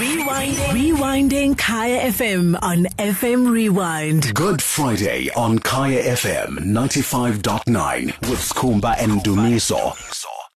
Rewinding. Rewinding Kaya FM on FM Rewind. Good Friday on Kaya FM 95.9 with Skhumba and Dumiso.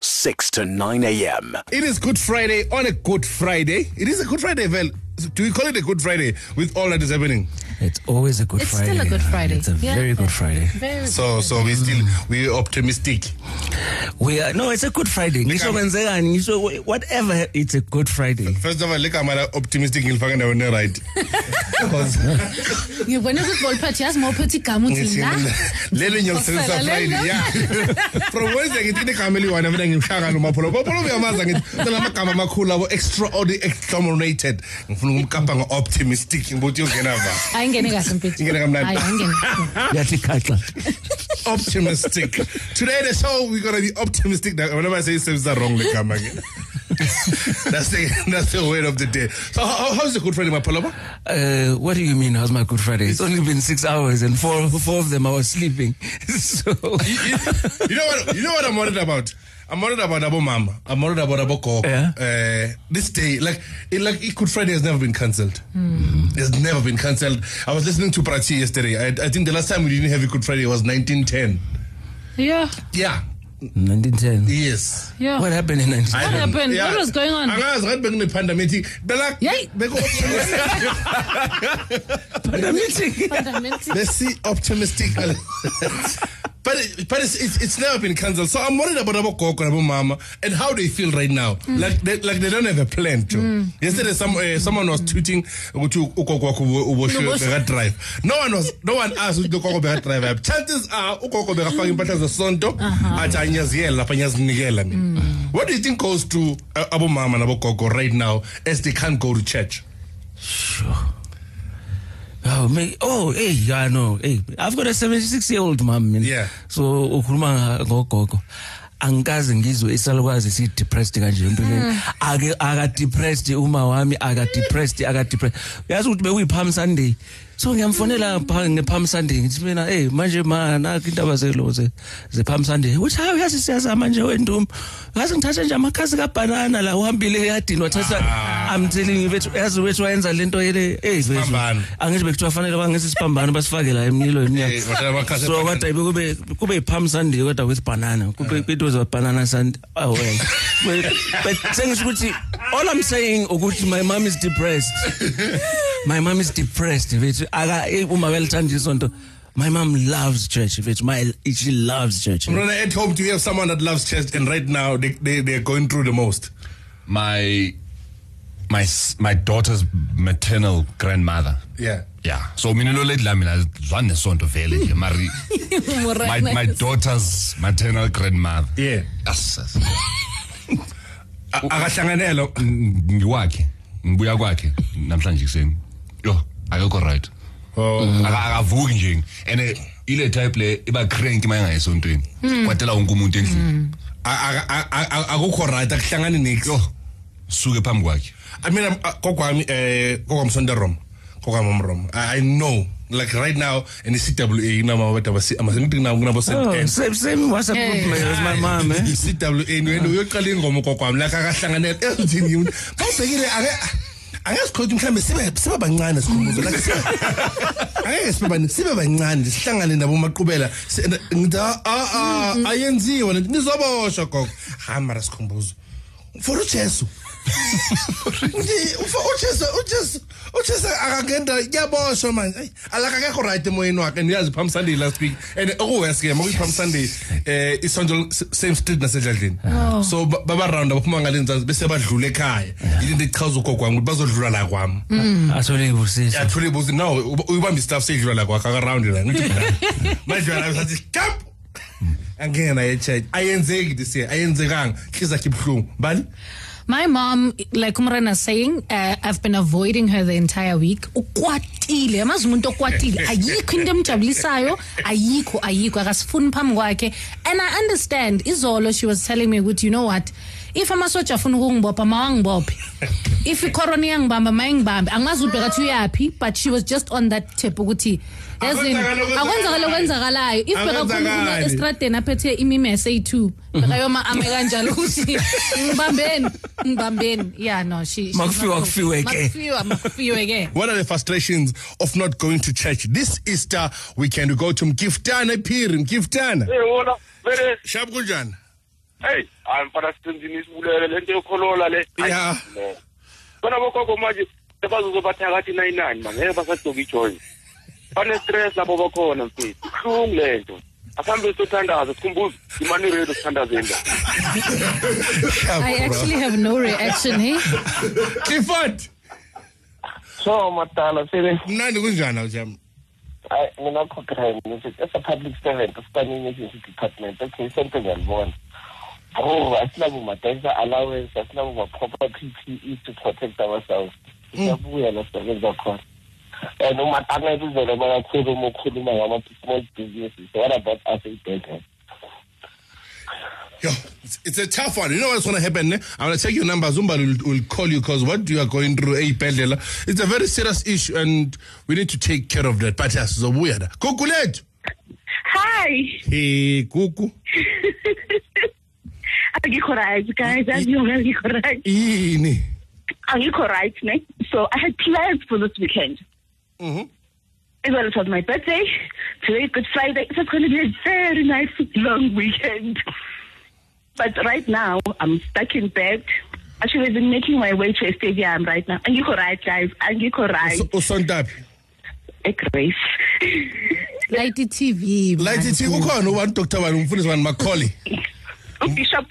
6 to 9 a.m. It is Good Friday on a Good Friday. It is a Good Friday, Vel. Do we call it a Good Friday with all that is happening? It's always a good It's Friday. It's still a good Friday. It's a Yeah. very good Friday. Very So, so we still we optimistic. We are no, it's a good Friday. Ngisho kwenzekani, ngisho whatever, it's a good Friday. First of all, like I'm optimistic ngilifaka ndaweni right. Because ngibone ukuthi bolphathi yazi ma uphethe igama uthi la lelo ngiyolisebenzisa Ngikhohlela Friday. Yeah. From Wednesday ngithi igama eliwana mina ngimshaka lo mapholo. Mapholo uyamaza ngithi selamagama amakhulu abo extraordinary extramated. Ngifuna ukumkapa ngo-optimistic ngibuthi uyongena va. ayingene kahle mfethu Ingene kamnandi. Hayi, ayingene Yathi khaxa. optimistic. Today the show we're gonna be optimistic. Now, Whenever I say it's wrong, they come again. that's the that's the word of the day. So how, how's the good friend Mapaloma? Uh, what do you mean? How's my good Friday? It's only been six hours, and four four of them I was sleeping. So You know what? You know what I'm worried about. I'm worried about Abo Mama. I'm worried about Abo Koko. Yeah. Uh, this day, like, it, like Good Friday has never been cancelled. It's never been cancelled. I was listening to Prachi yesterday. I, I think the last time we didn't have a Good Friday was 1910. yeah Yeah. 1910. Yes. yeah What happened in 1910? I What don't- happened? What was going on? Angazi ngathi bekunepandemic. Bela Yay. beko Pandemic. Fundamentally. Let's see optimistic. but it, but it's, it's it's never been cancelled. So I'm worried about Abo Koko and Abo Mama and how they feel right now. Like they, like they don't have a plan. To. Yesterday, some uh, someone was tweeting ukuthi ugogo wakho uboshiwe Uboshiwe. drive. No one was no one asked ugogo beka drive. Chances are ugogo beka faka impahla zesonto athi anyaziyela lapha anyazinikela mina. What do you think goes to uh, Abo Mama and Abo Koko right now as they can't go to church? Oh, me, oh, hey, yeah, no, hey, I've got a 76 year old mom. man. Yeah. So, ukhuluma ngogogo. Angikaze ngizwe isalukwazi si depressed kanje empilweni. Ake aka depressed uma wami aka depressed aka depressed. Uyazi ukuthi bekuyi Palm Sunday. So ngiyamfonela pha nge Palm Sunday ngithi mina hey manje ma nakho indaba zelo ze ze Palm Sunday. Uthi hayi yazi siyazama nje wendumi. Ngaze ngithatha nje amakhasi kabanana la uhambile eyadini wathatha I'm telling you bethu yazi wethu wayenza lento yele hey bethu Isiphambano. angithi bekuthiwa fanele bangenza isiphambano basifake la emnilweni Eh, wathatha amakhasi so ebhanana. kodwa kube kube i-palm sunday kodwa with banana kube it was a banana sunday oh well but, but sengisho ukuthi all i'm saying ukuthi my mom is depressed my mom is depressed bethu aka eh, uma belithanda isonto my mom loves church bethu my she loves church. Rona, at home, do you have someone that loves church? And right now they, they, they're going through the most? my my my daughter's maternal grandmother. Yeah. yeah. So mina lo lady la mina zwane nesonto vele nje mari. My my daughter's maternal grandmother. Yeah. yes yes. A- Akahlanganelo. Ng- ngiwakhe. Ngibuya kwakhe namhlanje kuseni yo akekho right Oh. Aka- akavuki nje and eh, ile type le iba crank manje ngayisontweni kwatela wonke umuntu endlini A- a- a- a- a- Akukho right akuhlangani nix. yo suke phambi kwakhe I mean, kokwami eh kokwami sonde Rom. Kokwami umrom. I I know like right now in the CWA nama wethu abasi amasengithi na kunabo oh sent. same same what's up Hey. with my, with my mom eh CWA wena uyoqala ingoma kokwami like akahlanganela ezithini yini. Bawubhekile ake angasikhothi mhlambe sibe sibe bancane sikhumbuzo like sibe angeke sibe bancane sibe bancane sihlangane nabo maqhubela. Ngithi a a ayenziwa lento nizoboshwa gogo. Ha mara sikhumbuzo for ujesu. Nje, ufa ujesu ujesu ujesu akangenda yaboshwa manje. Ayi, alaka akekho right emoyeni wakhe niyazi phambi sunday last week. And okuwes ke makuyi phambi sunday eh isonto same street nasedladleni. So ba- baba round abaphuma ngalenzansi bese badlula ekhaya. Yinto echaza ugogo wami ukuthi bazodlula la kwami. Athole ibusisa yathula ibuzi no uyibamba istaff sedlula la kwakhe akaround la ngithi manje wena usathi stop angena echurch ayenzeki this year ayenzekanga. Hliza kibhlungu bani My mom, like Umrana is saying, uh, I've been avoiding her the entire week. Ukwatile, yamazi umuntu okwatile. Ayikho into emjabulisayo, ayikho, ayikho, akasifuni phambi kwakhe. And I understand, izolo she was telling me ukuthi you know what? If amasoja afuna ukungibopha mawangibophe if icorona iyangibamba mayingibambe angazi ukuthi bekathi uyaphi but she was just on that tip ukuthi yazini Akwenzakale okwenzakalayo. akwenzakale okwenzakalayo if bekakhona ukuba Akwenzakali. estradeni aphethe imimese eyi-two bekayoma ame kanjalo ukuthi ngibambeni ngibambeni yeah no she she's Makufiwa, not- kufiwe ke. makufiwa makufiwe ke What are the frustrations of not going to church? This Easter weekend we go to Mgiftana Piri, Mgiftana. Yona vele Shab kunjani? Hey hayi mfana sicindini isibulele lento yokholola le Hayi, Ya. no. bona bogogo manje sebazozobathakathi nayinani mangeke basadoka ijoyi bane-stress labo bakhona mfethu kuhlungu le nto asihambe sothandaza sikhumbuze imani radio sithandazeni i actually have no reaction hey? Clifford, so madala sebe mnandi kunjani awujam? hayi mina khokrain as a public servant spanning agency department. Okay sento ngiyalibona bro asinabo ma-dental allowance asinabo ma-proper ppe to protect ourselves siyabuya la sisebenza khona and umatanebizele bakakhulu uma ukhuluma ngama-small businesses what about us eyibhedlela Yo, it's, it's a tough one. You know what's going to happen? Eh? I'm going to take your number. Zumba will, will call you because what you are going through, eh, Pelela, it's a very serious issue and we need to take care of that. But yes, Zobuya. Kukulet. Hi. Hey, Kuku. Angikho right, guys. Angiyona angikho right. Ini. Angikho right, ne? So I had plans for this weekend. mm -hmm. Well, it was my birthday. Today, Good Friday. So it's going to be a very nice, long weekend. But right now, I'm stuck in bed. Actually, I've been making my way to a stadium right now. Angikho right, guys. Angikho right. Usontapi. A grace. light the tv man. Light it ukhona one doctor bani umfundisi bani Macaulay. Bishop.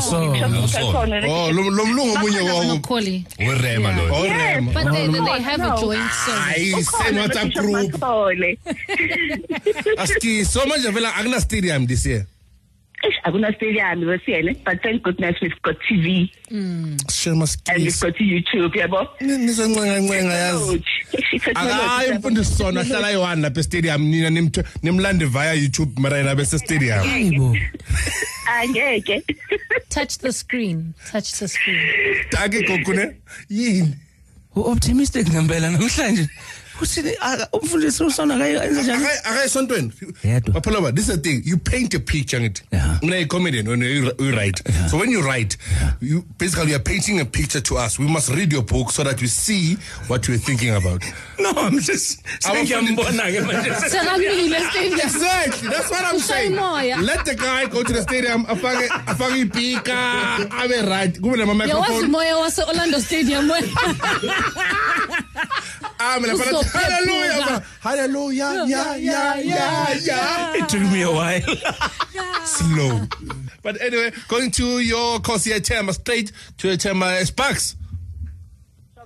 So- Bishop. Oh, lo lo mlungu omunye wawo. Macaulay. urema lo Oh, Yes. Rhema. but they, they, Oh, they have no. a joint service Hayi, send WhatsApp group. Aski so manje vela akuna stadium this year. Akuna stadium besiyene, but thank goodness we've got TV Shema and we've skis. got YouTube, yabo. Nizoncenga ncenga yazi. akayi umfundisi sona hlala yi-one lapha estadium nina nimth- nimlande via youtube mara yena bese stadium Hayibo. Angeke. touch the screen touch the screen ake gogune yini U-optimistic ngempela namhlanje. Uthini ah, umfundisi usona akayenza njani? Akayi- akayisontweni Yedwa. Baphelaba, this is the thing you paint a picture ngithi Yeah. mina yi-comedian when you, you write so when you write you basically you are painting a picture to us we must read your book so that we see what you're thinking about No, I'm just sengiyambona ke manje. sekamile stadium Exactly. That's what I'm Ushaya saying. umoya. Let the guy go to the stadium, afake afake ipika, abe right. Kube nama yawazi microphone. moya wase-orlando stadium wena Ah, mina phela hallelujah. ma- Hallelujah. Yeah, yeah, yeah, yeah. It took me a while. Slow. But anyway, going to your course here, Tema, straight to Tema Sparks.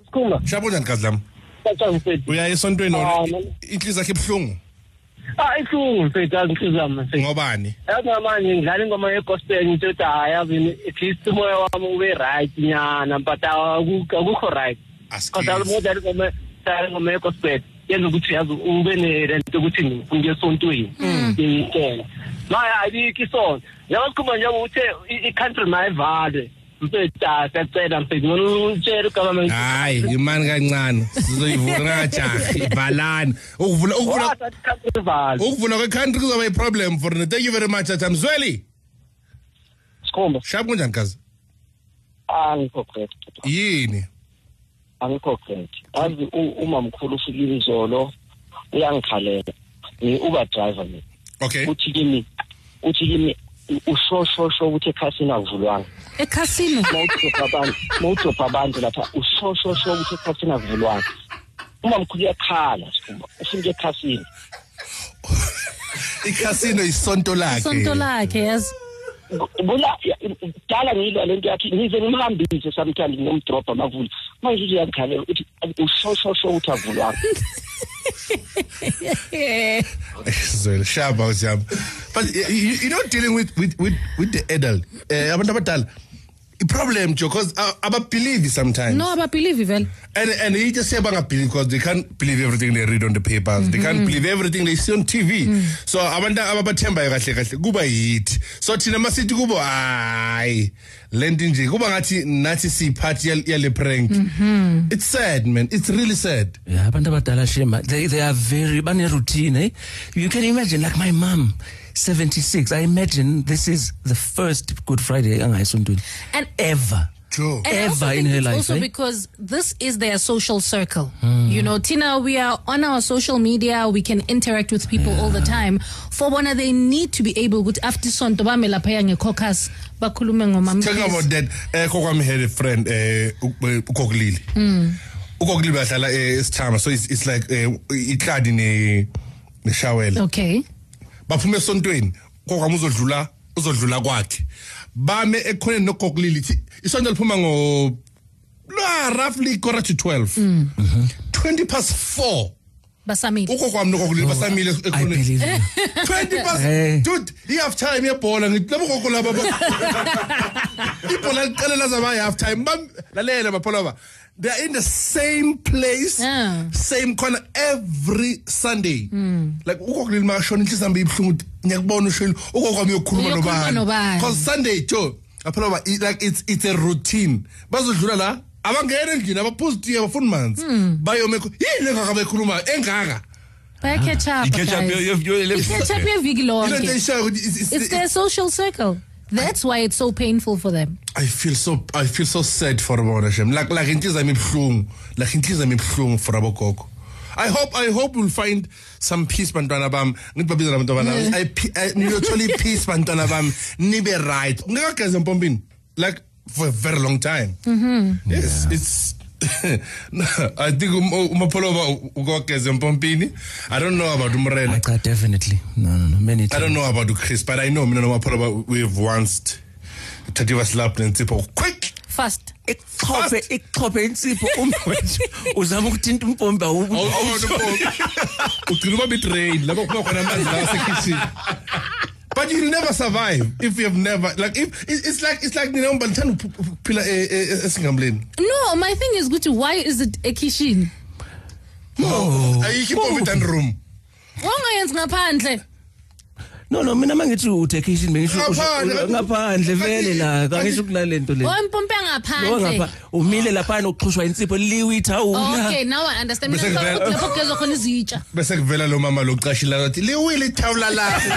sikhuma Shabu njani kazi lami? kathani mfethu Uya esontweni Ah, or man. inhliziyo yakhe ibuhlungu hayi ihlungu mfethu yazi inhliziyo yami mfethu ngobani? yazi ngamanje ngidlala ingoma yegospel ngitho ukuthi hayi yazi at least umoya wami ube right nyana but akukho akukho right kodwa Askis. more than ukudala ngoma yegospel yenza ukuthi yazi ube nento yokuthi ngifunde esontweni. Mm. Ngiyitshela manje ayikho isonto. Yabo sikhuluma njengoba uthe i-country mayivalwe mfethu ah, mfethu utshela ugovernment hayi imani kancane. Sizoyivula kajaha ibhalana ukuvula ukuvula ukuvula kwecountry kuzoba i-problem for ne thank you very much tata mzweli. Sikhumba. Shap kunjani kazi? Ah, Angikho yini? Angikho correct yazi u- uma mkhulu ufikile izolo uyangikhalela. Ngi-uber driver mina Okay. uthi kimi uthi kimi ushoshosho ukuthi ekhasini akuvulwanga. Ekhasino mawudropha abantu mawudropha abantu lapha ushoshosho ukuthi ekhasini akuvulwanga. Uma mkhulu uyakhala sikhumba ufuna ukuya ekhasini Icasino isonto lakhe. sonto lakhe yazi. Bula dala ngilwa lento yakhe ngize ngimhambise sometimes ngomdrobha makuvula manje uthi uyangikhalela uthi ushoshosho ukuthi akuvulwanga Zweli shaba usiyami. But you, you you know dealing with with with, with the adult eh abantu abadala i problem Joe because uh, aba believe sometimes. no ababhelieve vele And and he just say banga believe because they can't believe everything they read on the papers. They can't mm-hmm. believe everything they see on TV. Mm. So abantu ababathembayo kahle kahle kuba yithi. So thina masithi kubo hayi lento nje kuba ngathi nathi siyiphathi yale prank. It's sad man. It's really sad. Yeah abantu abadala shema they, they are very bane routine eh? you can imagine like my mom 76 i imagine this is the first good friday angayisontweni And- ever Joe. And I also ever in think her it's life also eh? because this is their social circle. Hmm. You know, Tina, we are on our social media. We can interact with people all the time. For one, they need to be able to after sonto bamela phaya ngecaucus bakhulume ngomama. talking about that eh kokwami had a friend eh u- ukokulili ukokulili bahlala eh esithama so it's, it's like eh ikladi ne neshawela Okay. baphuma esontweni kokwami uzodlula uzodlula kwakhe bame ekhoneni nogokulili ithi isonto liphuma ngo la roughly quarter to 12 mm. uh-huh. 20 past 4 Basamile. ukokwami nogokulili oh, basamile i ekhoneni. believe 20 past dude i-half time yebhola ngithi labo gogo laba ba- ibhola liqalela zaba i-half time. Bam- lalela baphola ba they are in the same place Ah. same corner every sunday like ukokulili makashona inhliziyo yami ibuhlungu ukuthi ngiyakubona ushilo ukokwami uyokhuluma Uyokhuluma nobani nobani. because sunday jo aphola ba i- like it's it's a routine bazodlula la abangena endlini abaphuza itiye bafuna manzi bayome yini engaka bekhuluma engaka Baya catch up. I-catch up guys. yo- yo- yo- le- I-catch up yeviki into lonke. eyishayo ukuthi it's- it's- It's their social circle. That's why it's so painful for them. I feel so I feel so sad for bona shem like like inhliziyo yami ibhlungu like in inhliziyo yami ibhlungu for abogogo I hope I hope we'll find some peace bantwana bam. Ngithi babiza labantwana I pe- I- niyothola peace bantwana bam. Nibe right. Ngakageza empompini like for a very long time. Mhm. yes it's no, I think um- umapholoba ukogeza empompini. I don't know about umrena I definitely. No no no. Many I times. don't know about Chris but I know mina nomapholoba we've once thathiwa slap nensipho quick! Fast. ikuchophe ikuchophe insipho umwethu uzama ukuthinta umpomba ugcina uba betrain lapho kuba khona amanzi lawa sekitchen but you'll never survive if you have never like if it's like it's like nina umba lithanda ukuphila e- esingamleni No, my thing is good. Why is it a kitchen? Oh, oh. ayikho impompi dan room Wangayenzi ngaphandle. No no mina mangithi utekishini bengisho Ngaphandle. ngaphandle vele la kangisho kunalento le Oh, impompe Lo ngaphandle. ngapha umile lapha nokuxhushwa insipho liwithawula Okay, now I understand. Bese Mina ngivela- lapho kugezwa khona izitsha. bese kuvela lo mama lo qashila wathi liwile ithawula lakho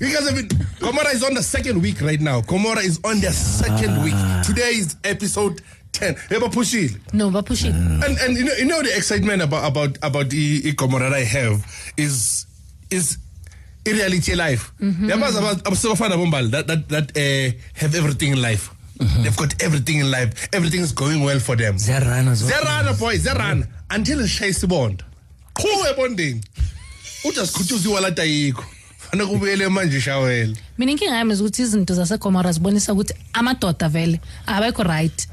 You guys have been, is on the second week right now. Gomora is on their second week. Ah. Today is episode 10. Yebo pushile. No, bapushile. and and you know you know the excitement about about about the Igomora I have is is in reality life. Yabazi mm-hmm. aba- abasebafana bombali that that that uh, have everything in life. Mm-hmm. They've got everything in life. Everything is going well for them. ziyarana zo Ziyarana boys, They ziyarana mm-hmm. until ishaye isibonda. Qhu ebondeni. Uthi asikhuthuza iwalata yikho. Fana kubuyele manje shawela. mina inkinga yami ukuthi izinto zasegomora zibonisa ukuthi amadoda vele abekho right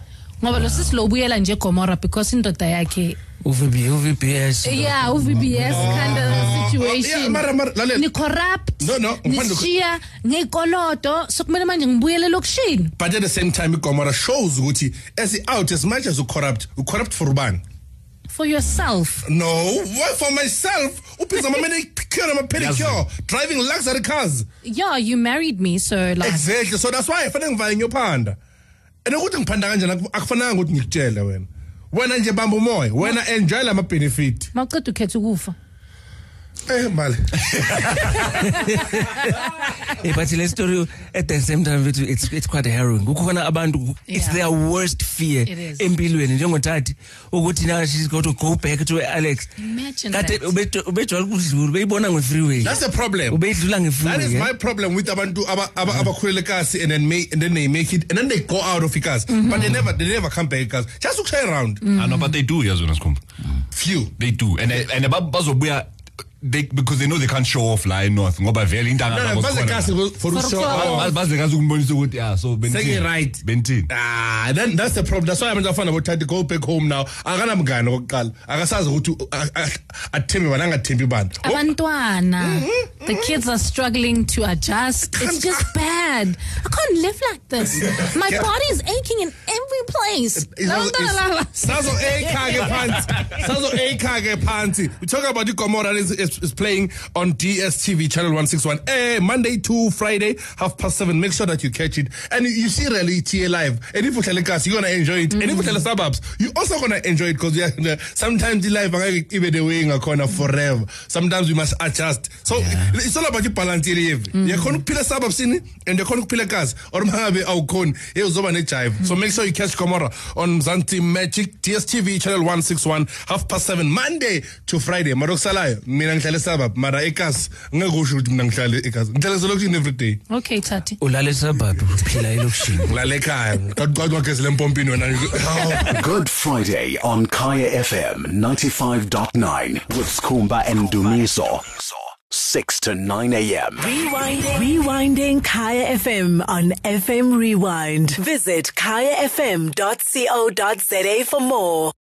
ngoba lo sisi nje egomora because indoda yakhe uvb uvbs yeah u-vbs kind of Yeah, mara mara lalela. ni corrupt No, no, ngaphandle- ngekolodo so manje ngibuyele lokushini But at the same time iGomora shows ukuthi as out as much as you corrupt, for ubani. for yourself No, why for myself? Uphiza ama manicure ama pedicure, driving luxury cars. yeah you married me so like Exactly. So that's why fanele ngivale ngiyophanda. And ukuthi ngiphanda kanjani aku- akufananga ukuthi ngikutshele wena. Wena nje bamba umoya, wena enjoy lama benefit. mawuceda ukhetha ukufa Eh mali. Eh, but le story at the same time it's, it's, it's quite harrowing kukhona abantu it's their worst fear It is. empilweni njengothathi ukuthi now she's got to go back to alex Imagine kade that. ukudlula ubeyibona nge-freeway That's the problem. ubeyidlula That nge-freeway is eh? my problem with abantu aba- aba- abakhulele kasi and then make and then they make it and then they go out of ikasi but they never they never come back ikasi just ukushaya around I know, but they do, yes, Sikhumba. few They do. And and ba- bazobuya they because they know they can't show off la enorth ngoba vele intanga no no baze kasi for For ushow show. off. baze kazi ukumbonisa ukuthi yeah so Seke bentini right. bentini Ah, then that's the problem. That's why abantu afana bothatha go back home now. Akanamngane kokuqala. Akasazi ukuthi a- a- athembe bani angathembi bani. Abantwana the kids are struggling to adjust it's just bad i can't live like this my body is aching in every place Is- Abantwana is- laba. Sazo ekha ke phansi. Sazo ekha ke phansi. We talk about the Gomora is, playing on DSTV channel 161. Eh, Monday to Friday, half past seven. Make sure that you catch it. And you see reality live. And if you tell us, you're gonna enjoy it. And if you tell the mm. suburbs, you're also gonna enjoy it because sometimes the life even the way in corner forever. Sometimes we must adjust. So it's all about your balance here. You're gonna pila suburbs in and you're gonna pila cars or mahabe awukon. Hey, uzoba ne-jive. So mm. make sure you catch Gomora on Mzansi Magic DSTV channel 161 half past 7 Monday to Friday. Mara kusalayo mina ngihlala suburb mara ekas ngekusho ukuthi mina ngihlala ekas. Ngihlala selokishini every day. okay tati ulale suburb uphila elokishini Ngilala ekhaya. Kathi kwagezela empompini wena. Good Friday on Kaya FM 95.9 with Skhumba and Dumiso. 6 to 9 a.m. Rewinding. Rewinding Kaya FM on FM Rewind. Visit kayafm.co.za for more.